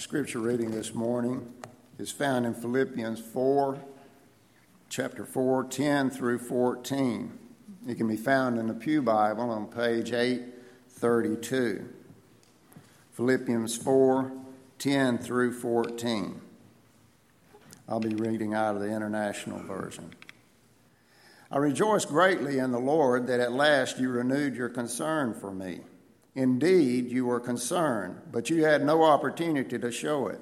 scripture reading this morning is found in Philippians 4, chapter 4, 10 through 14. It can be found in the Pew Bible on page 832. Philippians 4, 10 through 14. I'll be reading out of the International Version. I rejoice greatly in the Lord that at last you renewed your concern for me. Indeed, you were concerned, but you had no opportunity to show it.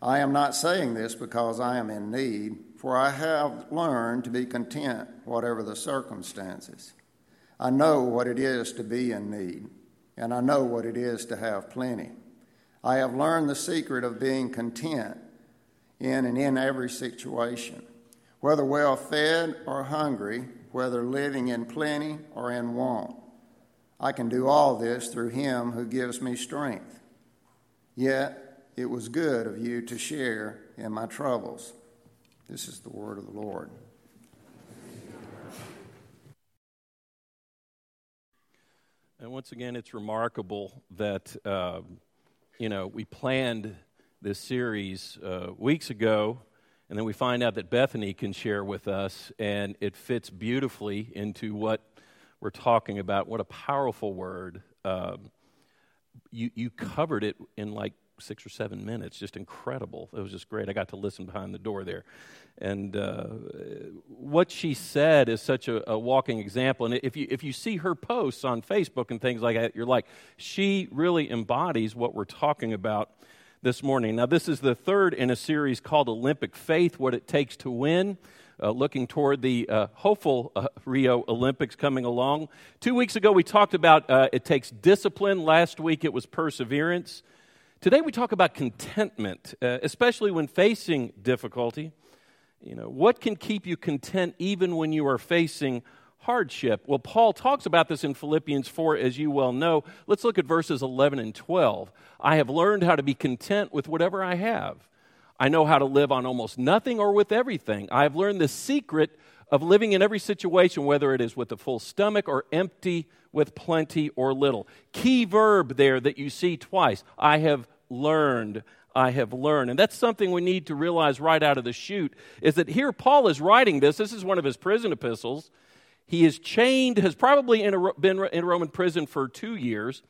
I am not saying this because I am in need, for I have learned to be content, whatever the circumstances. I know what it is to be in need, and I know what it is to have plenty. I have learned the secret of being content in and in every situation, whether well fed or hungry, whether living in plenty or in want. I can do all this through him who gives me strength. Yet it was good of you to share in my troubles. This is the word of the Lord. And once again, it's remarkable that, uh, you know, we planned this series uh, weeks ago, and then we find out that Bethany can share with us, and it fits beautifully into what we're talking about. What a powerful word. Um, you, you covered it in like six or seven minutes. Just incredible. It was just great. I got to listen behind the door there. And uh, what she said is such a, a, walking example. And if you, if you see her posts on Facebook and things like that, you're like, she really embodies what we're talking about this morning. Now, this is the third in a series called Olympic Faith What It Takes to Win uh, looking toward the uh, hopeful uh, Rio Olympics coming along. Two weeks ago, we talked about uh, it takes discipline. Last week, it was perseverance. Today, we talk about contentment, uh, especially when facing difficulty. You know, what can keep you content even when you are facing hardship? Well, Paul talks about this in Philippians 4, as you well know. Let's look at verses 11 and 12. I have learned how to be content with whatever I have. I know how to live on almost nothing or with everything. I have learned the secret of living in every situation, whether it is with a full stomach or empty with plenty or little. Key verb there that you see twice. I have learned. I have learned. And that's something we need to realize right out of the chute is that here Paul is writing this. This is one of his prison epistles. He is chained, has probably in a, been in Roman prison for two years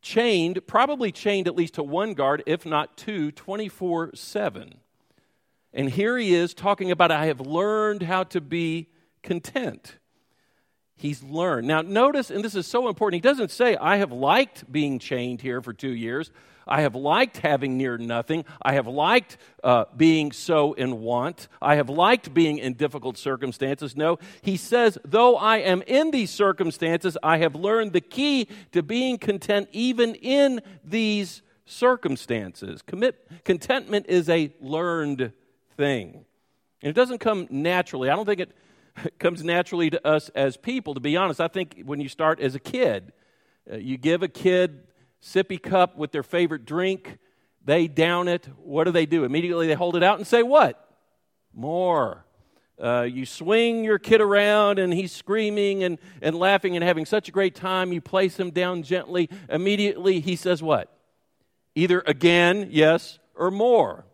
chained, probably chained at least to one guard, if not two, 24 7. And here he is talking about, I have learned how to be content. He's learned. Now, notice, and this is so important, he doesn't say, I have liked being chained here for two years. I have liked having near nothing. I have liked uh, being so in want. I have liked being in difficult circumstances. No, he says, though I am in these circumstances, I have learned the key to being content even in these circumstances. Commit, contentment is a learned thing. And it doesn't come naturally. I don't think it comes naturally to us as people, to be honest. I think when you start as a kid, uh, you give a kid sippy cup with their favorite drink. They down it. What do they do? Immediately they hold it out and say, What? More. Uh, you swing your kid around and he's screaming and, and laughing and having such a great time. You place him down gently. Immediately he says, What? Either again, yes, or more.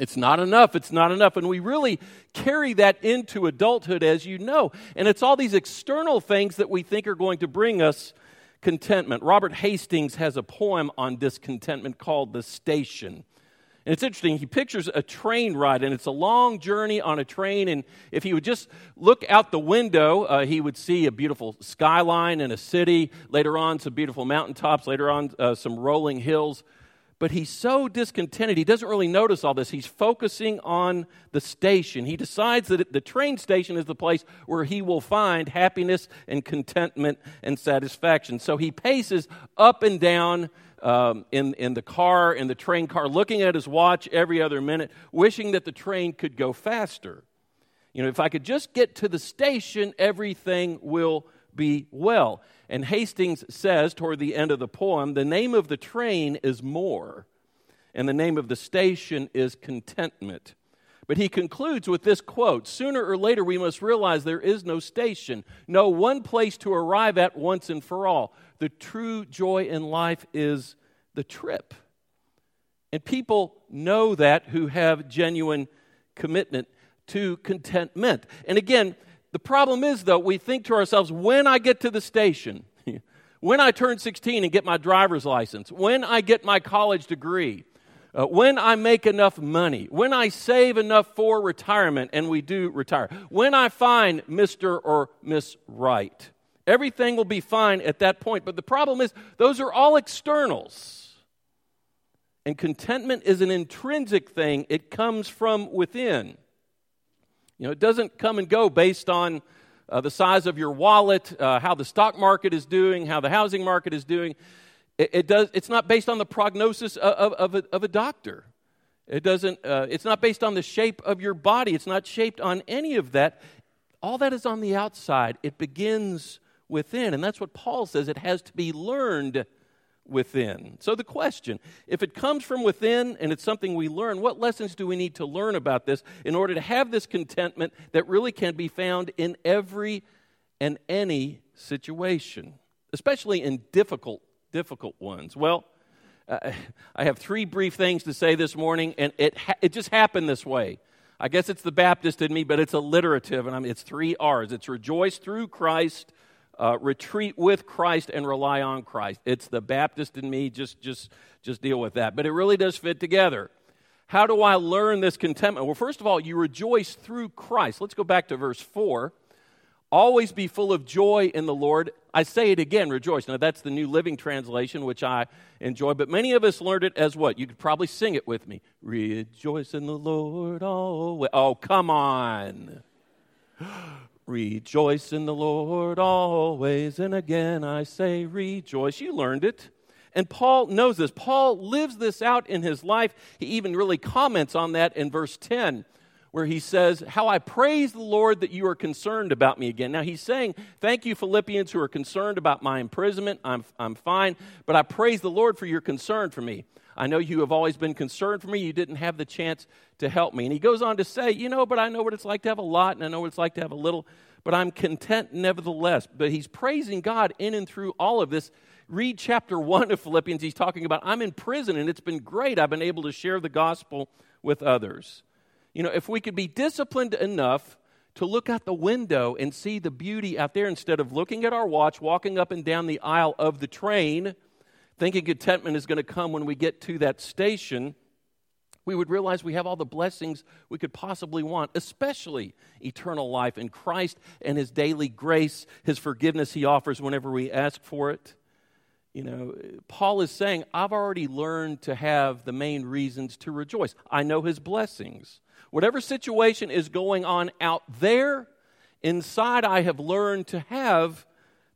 It's not enough. It's not enough. And we really carry that into adulthood, as you know. And it's all these external things that we think are going to bring us contentment. Robert Hastings has a poem on discontentment called The Station. And it's interesting, he pictures a train ride, and it's a long journey on a train. And if he would just look out the window, uh, he would see a beautiful skyline and a city. Later on, some beautiful mountaintops. Later on, uh, some rolling hills but he's so discontented, he doesn't really notice all this. He's focusing on the station. He decides that the train station is the place where he will find happiness and contentment and satisfaction. So he paces up and down um, in, in the car, in the train car, looking at his watch every other minute, wishing that the train could go faster. You know, if I could just get to the station, everything will be well. And Hastings says toward the end of the poem the name of the train is more, and the name of the station is contentment. But he concludes with this quote Sooner or later, we must realize there is no station, no one place to arrive at once and for all. The true joy in life is the trip. And people know that who have genuine commitment to contentment. And again, the problem is, though, we think to ourselves, when I get to the station, when I turn 16 and get my driver's license, when I get my college degree, uh, when I make enough money, when I save enough for retirement, and we do retire, when I find Mr. or Miss Right, everything will be fine at that point. But the problem is, those are all externals. And contentment is an intrinsic thing, it comes from within. You know, it doesn't come and go based on uh, the size of your wallet, uh, how the stock market is doing, how the housing market is doing. It, it does, it's not based on the prognosis of, of, a, of a doctor. It doesn't, uh, it's not based on the shape of your body. It's not shaped on any of that. All that is on the outside. It begins within. And that's what Paul says. It has to be learned within. So the question if it comes from within and it's something we learn, what lessons do we need to learn about this in order to have this contentment that really can be found in every and any situation, especially in difficult difficult ones? Well, uh, I have three brief things to say this morning, and it, ha- it just happened this way. I guess it's the Baptist in me, but it's alliterative, and I mean, it's three R's. It's rejoice through Christ, uh, retreat with Christ, and rely on Christ. It's the Baptist in me. Just, just, just deal with that. But it really does fit together. How do I learn this contentment? Well, first of all, you rejoice through Christ. Let's go back to verse 4. Always be full of joy in the Lord. I say it again, rejoice. Now, that's the New Living Translation, which I enjoy, but many of us learned it as what? You could probably sing it with me. Rejoice in the Lord always. Oh, come on. Rejoice in the Lord always. And again, I say rejoice. You learned it. And Paul knows this. Paul lives this out in his life. He even really comments on that in verse 10 where he says, How I praise the Lord that you are concerned about me again. Now, he's saying, Thank you, Philippians, who are concerned about my imprisonment. I'm, I'm fine, but I praise the Lord for your concern for me. I know you have always been concerned for me. You didn't have the chance to help me. And he goes on to say, You know, but I know what it's like to have a lot, and I know what it's like to have a little, but I'm content nevertheless. But he's praising God in and through all of this. Read chapter one of Philippians. He's talking about, I'm in prison, and it's been great. I've been able to share the gospel with others. You know, if we could be disciplined enough to look out the window and see the beauty out there instead of looking at our watch, walking up and down the aisle of the train, thinking contentment is going to come when we get to that station, we would realize we have all the blessings we could possibly want, especially eternal life in Christ and His daily grace, His forgiveness He offers whenever we ask for it. You know, Paul is saying, I've already learned to have the main reasons to rejoice. I know His blessings. Whatever situation is going on out there, inside I have learned to have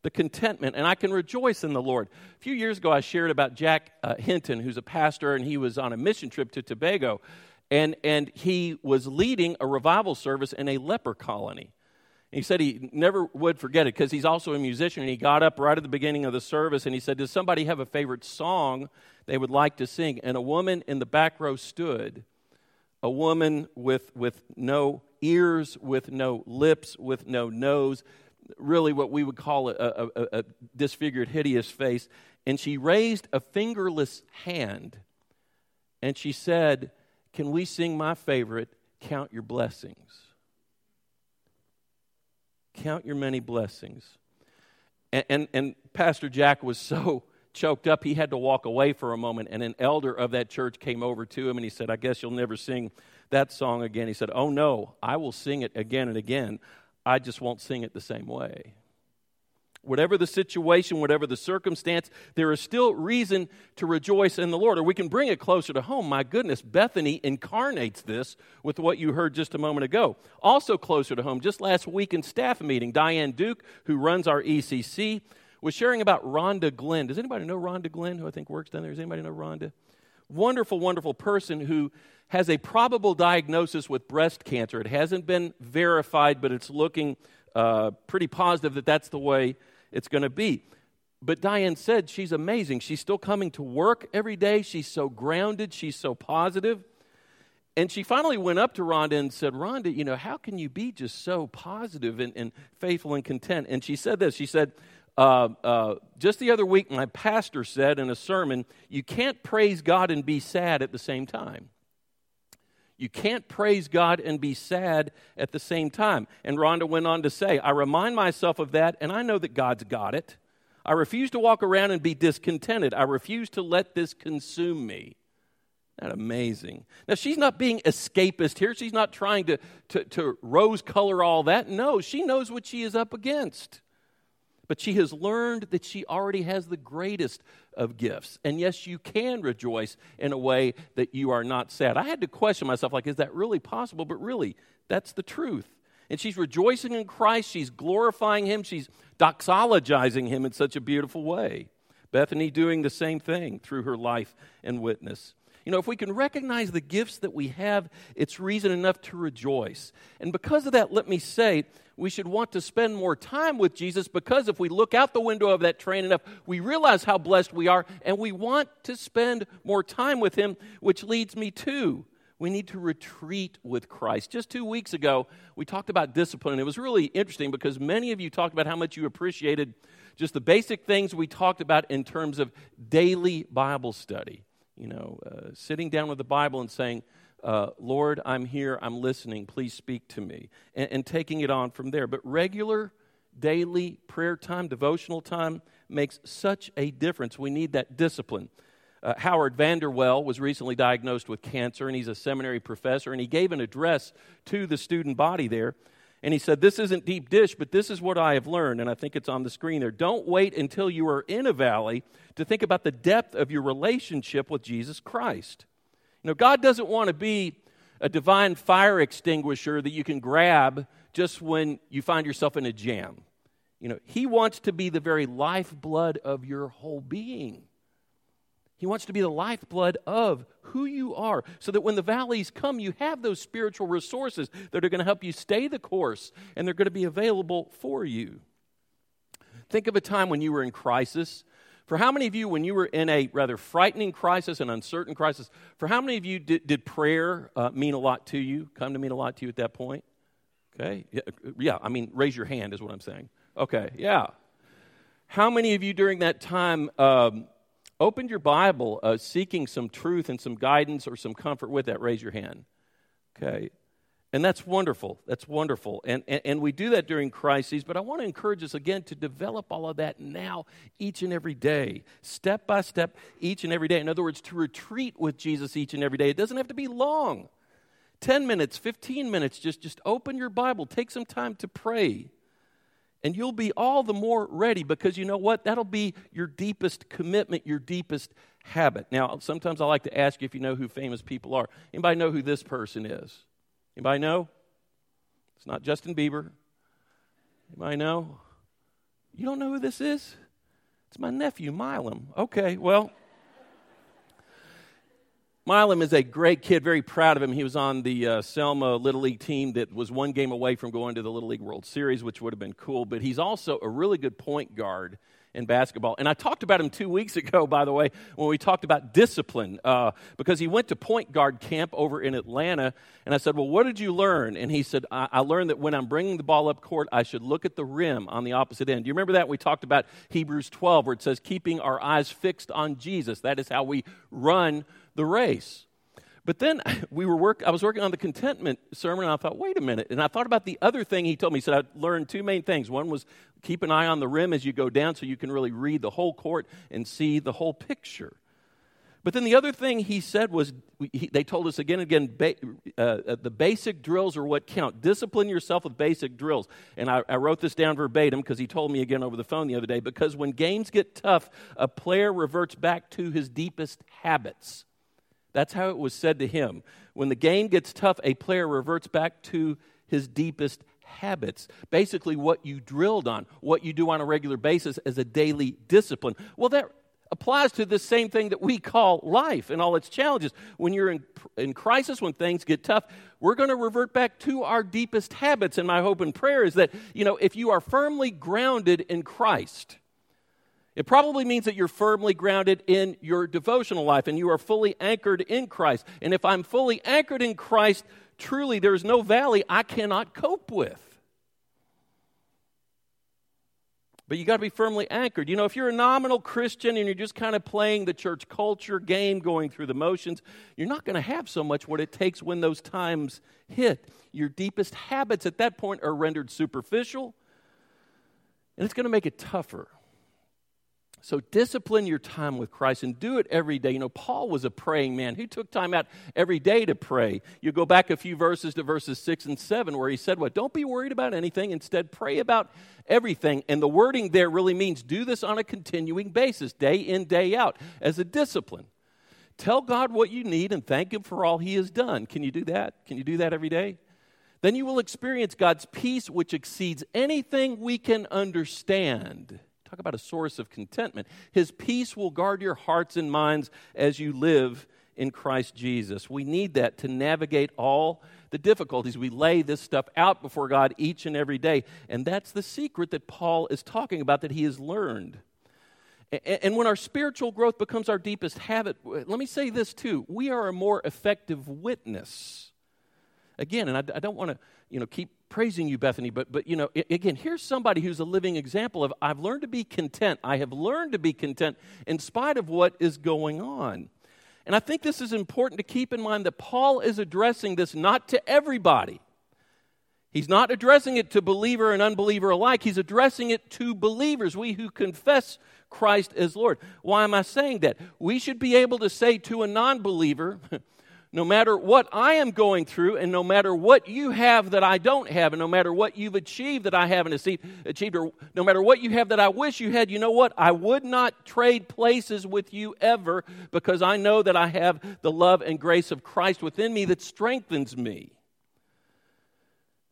the contentment, and I can rejoice in the Lord. A few years ago, I shared about Jack uh, Hinton, who's a pastor, and he was on a mission trip to Tobago, and, and he was leading a revival service in a leper colony. He said he never would forget it because he's also a musician. And he got up right at the beginning of the service and he said, Does somebody have a favorite song they would like to sing? And a woman in the back row stood a woman with, with no ears, with no lips, with no nose, really what we would call a, a, a, disfigured, hideous face. And she raised a fingerless hand and she said, Can we sing my favorite, Count Your Blessings? Count your many blessings. And, and, and Pastor Jack was so choked up, he had to walk away for a moment. And an elder of that church came over to him and he said, I guess you'll never sing that song again. He said, Oh, no, I will sing it again and again. I just won't sing it the same way. Whatever the situation, whatever the circumstance, there is still reason to rejoice in the Lord. Or we can bring it closer to home. My goodness, Bethany incarnates this with what you heard just a moment ago. Also, closer to home, just last week in staff meeting, Diane Duke, who runs our ECC, was sharing about Rhonda Glenn. Does anybody know Rhonda Glenn, who I think works down there? Does anybody know Rhonda? Wonderful, wonderful person who has a probable diagnosis with breast cancer. It hasn't been verified, but it's looking uh, pretty positive that that's the way it's going to be. But Diane said she's amazing. She's still coming to work every day. She's so grounded. She's so positive. And she finally went up to Rhonda and said, Rhonda, you know, how can you be just so positive and, and faithful and content? And she said this She said, uh, uh, just the other week, my pastor said in a sermon, you can't praise God and be sad at the same time. You can't praise God and be sad at the same time. And Rhonda went on to say, I remind myself of that, and I know that God's got it. I refuse to walk around and be discontented. I refuse to let this consume me. Isn't that amazing? Now, she's not being escapist here. She's not trying to, to, to rose color all that. No, she knows what she is up against. But she has learned that she already has the greatest of gifts. And yes, you can rejoice in a way that you are not sad. I had to question myself, like, is that really possible? But really, that's the truth. And she's rejoicing in Christ. She's glorifying Him. She's doxologizing Him in such a beautiful way. Bethany doing the same thing through her life and witness. You know, if we can recognize the gifts that we have, it's reason enough to rejoice. And because of that, let me say, we should want to spend more time with Jesus because if we look out the window of that train enough, we realize how blessed we are and we want to spend more time with Him, which leads me to we need to retreat with Christ. Just two weeks ago, we talked about discipline, and it was really interesting because many of you talked about how much you appreciated just the basic things we talked about in terms of daily Bible study. You know, uh, sitting down with the Bible and saying, uh, Lord, I'm here, I'm listening, please speak to me, and, and taking it on from there. But regular, daily prayer time, devotional time makes such a difference. We need that discipline. Uh, Howard Vanderwell was recently diagnosed with cancer, and he's a seminary professor, and he gave an address to the student body there. And he said, This isn't deep dish, but this is what I have learned. And I think it's on the screen there. Don't wait until you are in a valley to think about the depth of your relationship with Jesus Christ. You know, God doesn't want to be a divine fire extinguisher that you can grab just when you find yourself in a jam. You know, He wants to be the very lifeblood of your whole being. He wants to be the lifeblood of who you are so that when the valleys come, you have those spiritual resources that are going to help you stay the course and they're going to be available for you. Think of a time when you were in crisis. For how many of you, when you were in a rather frightening crisis, an uncertain crisis, for how many of you did, did prayer uh, mean a lot to you, come to mean a lot to you at that point? Okay, yeah, yeah, I mean, raise your hand is what I'm saying. Okay, yeah. How many of you during that time um, opened your Bible uh, seeking some truth and some guidance or some comfort with that, raise your hand. Okay. And that's wonderful. That's wonderful. And, and, and, we do that during crises, but I want to encourage us again to develop all of that now, each and every day, step by step, each and every day. In other words, to retreat with Jesus each and every day. It doesn't have to be long 10 minutes, 15 minutes. Just, just open your Bible, take some time to pray. And you'll be all the more ready because you know what? That'll be your deepest commitment, your deepest habit. Now, sometimes I like to ask you if you know who famous people are. Anybody know who this person is? Anybody know? It's not Justin Bieber. Anybody know? You don't know who this is? It's my nephew, Milam. Okay, well. Milam is a great kid, very proud of him. He was on the uh, Selma Little League team that was one game away from going to the Little League World Series, which would have been cool. But he's also a really good point guard in basketball. And I talked about him two weeks ago, by the way, when we talked about discipline, uh, because he went to point guard camp over in Atlanta. And I said, Well, what did you learn? And he said, I, I learned that when I'm bringing the ball up court, I should look at the rim on the opposite end. Do you remember that? We talked about Hebrews 12, where it says, Keeping our eyes fixed on Jesus. That is how we run the race. But then we were work, I was working on the contentment sermon, and I thought, wait a minute. And I thought about the other thing he told me. He said, I learned two main things. One was keep an eye on the rim as you go down so you can really read the whole court and see the whole picture. But then the other thing he said was, he, they told us again and again, ba- uh, uh, the basic drills are what count. Discipline yourself with basic drills. And I, I wrote this down verbatim because he told me again over the phone the other day. Because when games get tough, a player reverts back to his deepest habits. That's how it was said to him. When the game gets tough, a player reverts back to his deepest habits. Basically, what you drilled on, what you do on a regular basis as a daily discipline. Well, that applies to the same thing that we call life and all its challenges. When you're in, in crisis, when things get tough, we're going to revert back to our deepest habits. And my hope and prayer is that, you know, if you are firmly grounded in Christ, it probably means that you're firmly grounded in your devotional life and you are fully anchored in Christ. And if I'm fully anchored in Christ, truly there's no valley I cannot cope with. But you got to be firmly anchored. You know, if you're a nominal Christian and you're just kind of playing the church culture game, going through the motions, you're not going to have so much what it takes when those times hit. Your deepest habits at that point are rendered superficial, and it's going to make it tougher. So discipline your time with Christ and do it every day. You know, Paul was a praying man. He took time out every day to pray. You go back a few verses to verses 6 and 7 where he said, What? Don't be worried about anything. Instead, pray about everything. And the wording there really means do this on a continuing basis, day in, day out, as a discipline. Tell God what you need and thank Him for all He has done. Can you do that? Can you do that every day? Then you will experience God's peace, which exceeds anything we can understand. Talk about a source of contentment. His peace will guard your hearts and minds as you live in Christ Jesus. We need that to navigate all the difficulties. We lay this stuff out before God each and every day. And that's the secret that Paul is talking about that he has learned. And when our spiritual growth becomes our deepest habit, let me say this too we are a more effective witness. Again, and I, don't want to you know, keep praising you, Bethany, but, but you know, again, here's somebody who's a living example of I've learned to be content. I have learned to be content in spite of what is going on. And I think this is important to keep in mind that Paul is addressing this not to everybody. He's not addressing it to believer and unbeliever alike. He's addressing it to believers, we who confess Christ as Lord. Why am I saying that? We should be able to say to a non believer, no matter what I am going through, and no matter what you have that I don't have, and no matter what you've achieved that I haven't achieved, or no matter what you have that I wish you had, you know what? I would not trade places with you ever because I know that I have the love and grace of Christ within me that strengthens me.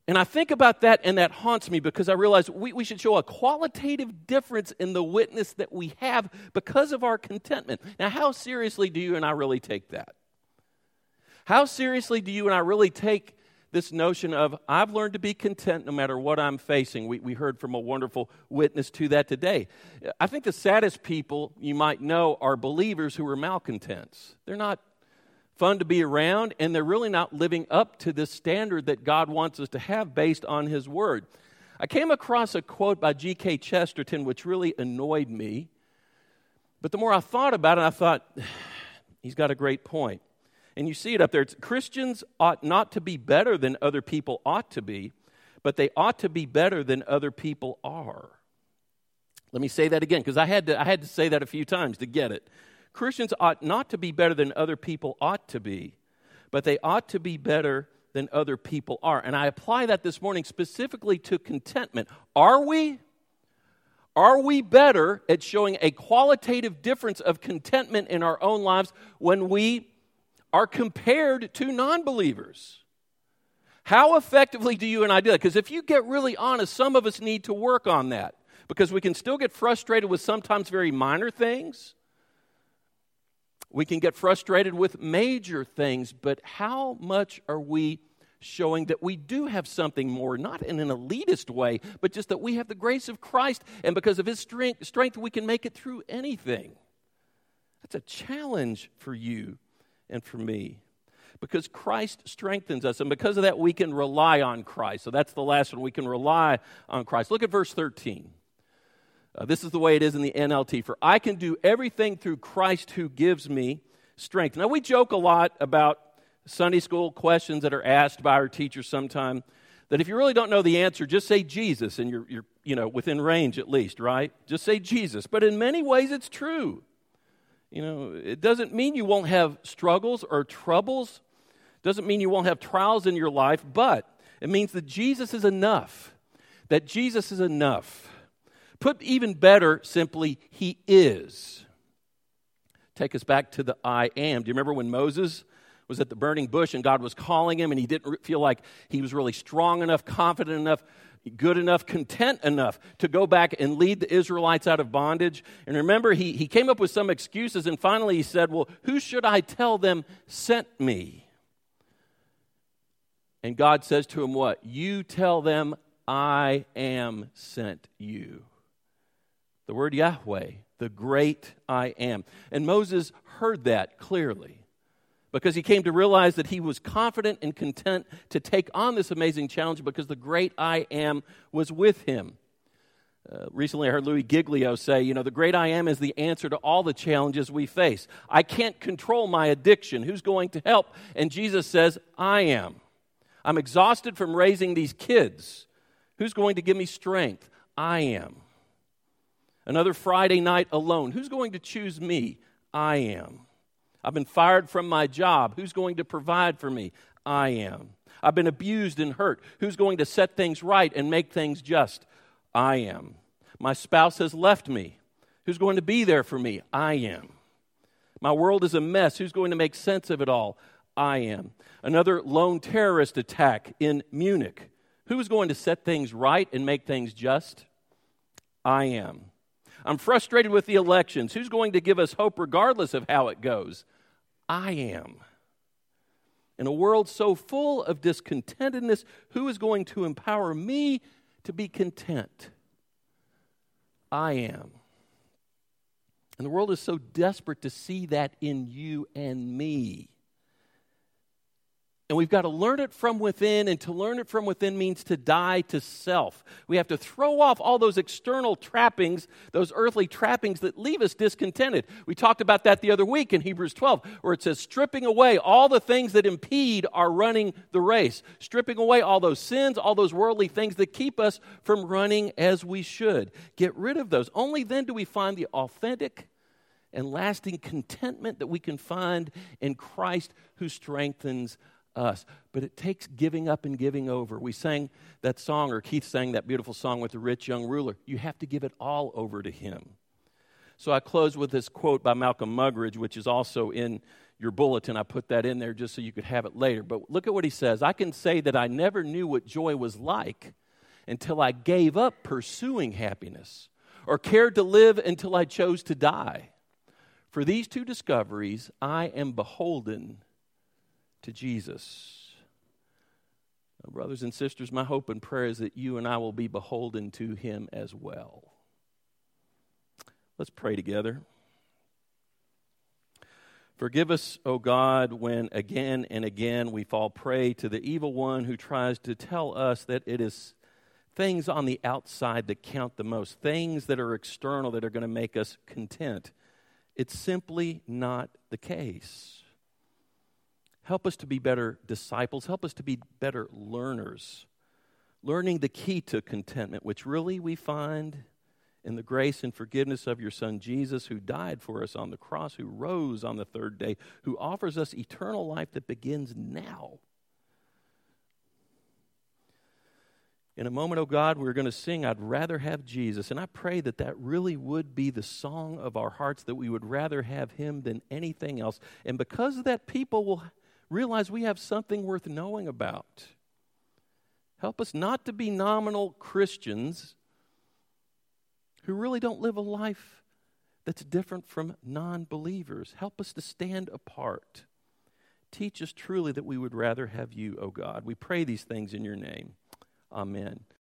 And I think about that, and that haunts me because I realize we, we should show a qualitative difference in the witness that we have because of our contentment. Now, how seriously do you and I really take that? How seriously do you and I really take this notion of I've learned to be content no matter what I'm facing? We, we heard from a wonderful witness to that today. I think the saddest people you might know are believers who are malcontents. They're not fun to be around, and they're really not living up to the standard that God wants us to have based on His Word. I came across a quote by G.K. Chesterton which really annoyed me. But the more I thought about it, I thought, he's got a great point. And you see it up there. It's, Christians ought not to be better than other people ought to be, but they ought to be better than other people are. Let me say that again because I, had to, I had to say that a few times to get it. Christians ought not to be better than other people ought to be, but they ought to be better than other people are. And I apply that this morning specifically to contentment. Are we? Are we better at showing a qualitative difference of contentment in our own lives when we are compared to non believers. How effectively do you and I do that? Because if you get really honest, some of us need to work on that because we can still get frustrated with sometimes very minor things. We can get frustrated with major things, but how much are we showing that we do have something more, not in an elitist way, but just that we have the grace of Christ, and because of His strength, strength we can make it through anything? That's a challenge for you and for me. Because Christ strengthens us, and because of that, we can rely on Christ. So that's the last one. We can rely on Christ. Look at verse 13. Uh, this is the way it is in the NLT. For I can do everything through Christ who gives me strength. Now, we joke a lot about Sunday school questions that are asked by our teachers sometime that if you really don't know the answer, just say Jesus, and you're, you're you know, within range at least, right? Just say Jesus. But in many ways, it's true. You know, it doesn't mean you won't have struggles or troubles. Doesn't mean you won't have trials in your life, but it means that Jesus is enough. That Jesus is enough. Put even better, simply, He is. Take us back to the I am. Do you remember when Moses was at the burning bush and God was calling him and he didn't feel like he was really strong enough, confident enough good enough, content enough to go back and lead the Israelites out of bondage. And remember, he, he came up with some excuses, and finally he said, Well, who should I tell them sent me? And God says to him, What? You tell them, I am sent you. The word Yahweh, the great I am. And Moses heard that clearly because he came to realize that he was confident and content to take on this amazing challenge because the great I am was with him. Uh, recently, I heard Louis Giglio say, you know, the great I am is the answer to all the challenges we face. I can't control my addiction. Who's going to help? And Jesus says, I am. I'm exhausted from raising these kids. Who's going to give me strength? I am. Another Friday night alone. Who's going to choose me? I am. I've been fired from my job. Who's going to provide for me? I am. I've been abused and hurt. Who's going to set things right and make things just? I am. My spouse has left me. Who's going to be there for me? I am. My world is a mess. Who's going to make sense of it all? I am. Another lone terrorist attack in Munich. Who's going to set things right and make things just? I am. I'm frustrated with the elections. Who's going to give us hope regardless of how it goes? I am. In a world so full of discontentedness, who is going to empower me to be content? I am. And the world is so desperate to see that in you and me. And we've got to learn it from within, and to learn it from within means to die to self. We have to throw off all those external trappings, those earthly trappings that leave us discontented. We talked about that the other week in Hebrews 12, where it says, stripping away all the things that impede our running the race, stripping away all those sins, all those worldly things that keep us from running as we should. Get rid of those. Only then do we find the authentic and lasting contentment that we can find in Christ who strengthens. But it takes giving up and giving over. We sang that song, or Keith sang that beautiful song with the rich young ruler. You have to give it all over to him. So I close with this quote by Malcolm Muggeridge, which is also in your bulletin. I put that in there just so you could have it later. But look at what he says I can say that I never knew what joy was like until I gave up pursuing happiness or cared to live until I chose to die. For these two discoveries, I am beholden to Jesus. Brothers and sisters, my hope and prayer is that you and I will be beholden to him as well. Let's pray together. Forgive us, O God, when again and again we fall prey to the evil one who tries to tell us that it is things on the outside that count the most, things that are external that are going to make us content. It's simply not the case. Help us to be better disciples. Help us to be better learners. Learning the key to contentment, which really we find in the grace and forgiveness of your Son Jesus, who died for us on the cross, who rose on the third day, who offers us eternal life that begins now. In a moment, oh God, we're going to sing, I'd rather have Jesus. And I pray that that really would be the song of our hearts, that we would rather have Him than anything else. And because of that, people will realize we have something worth knowing about. Help us not to be nominal Christians who really don't live a life that's different from non believers. Help us to stand apart. Teach us truly that we would rather have you, O oh God. We pray these things in your name. Amen.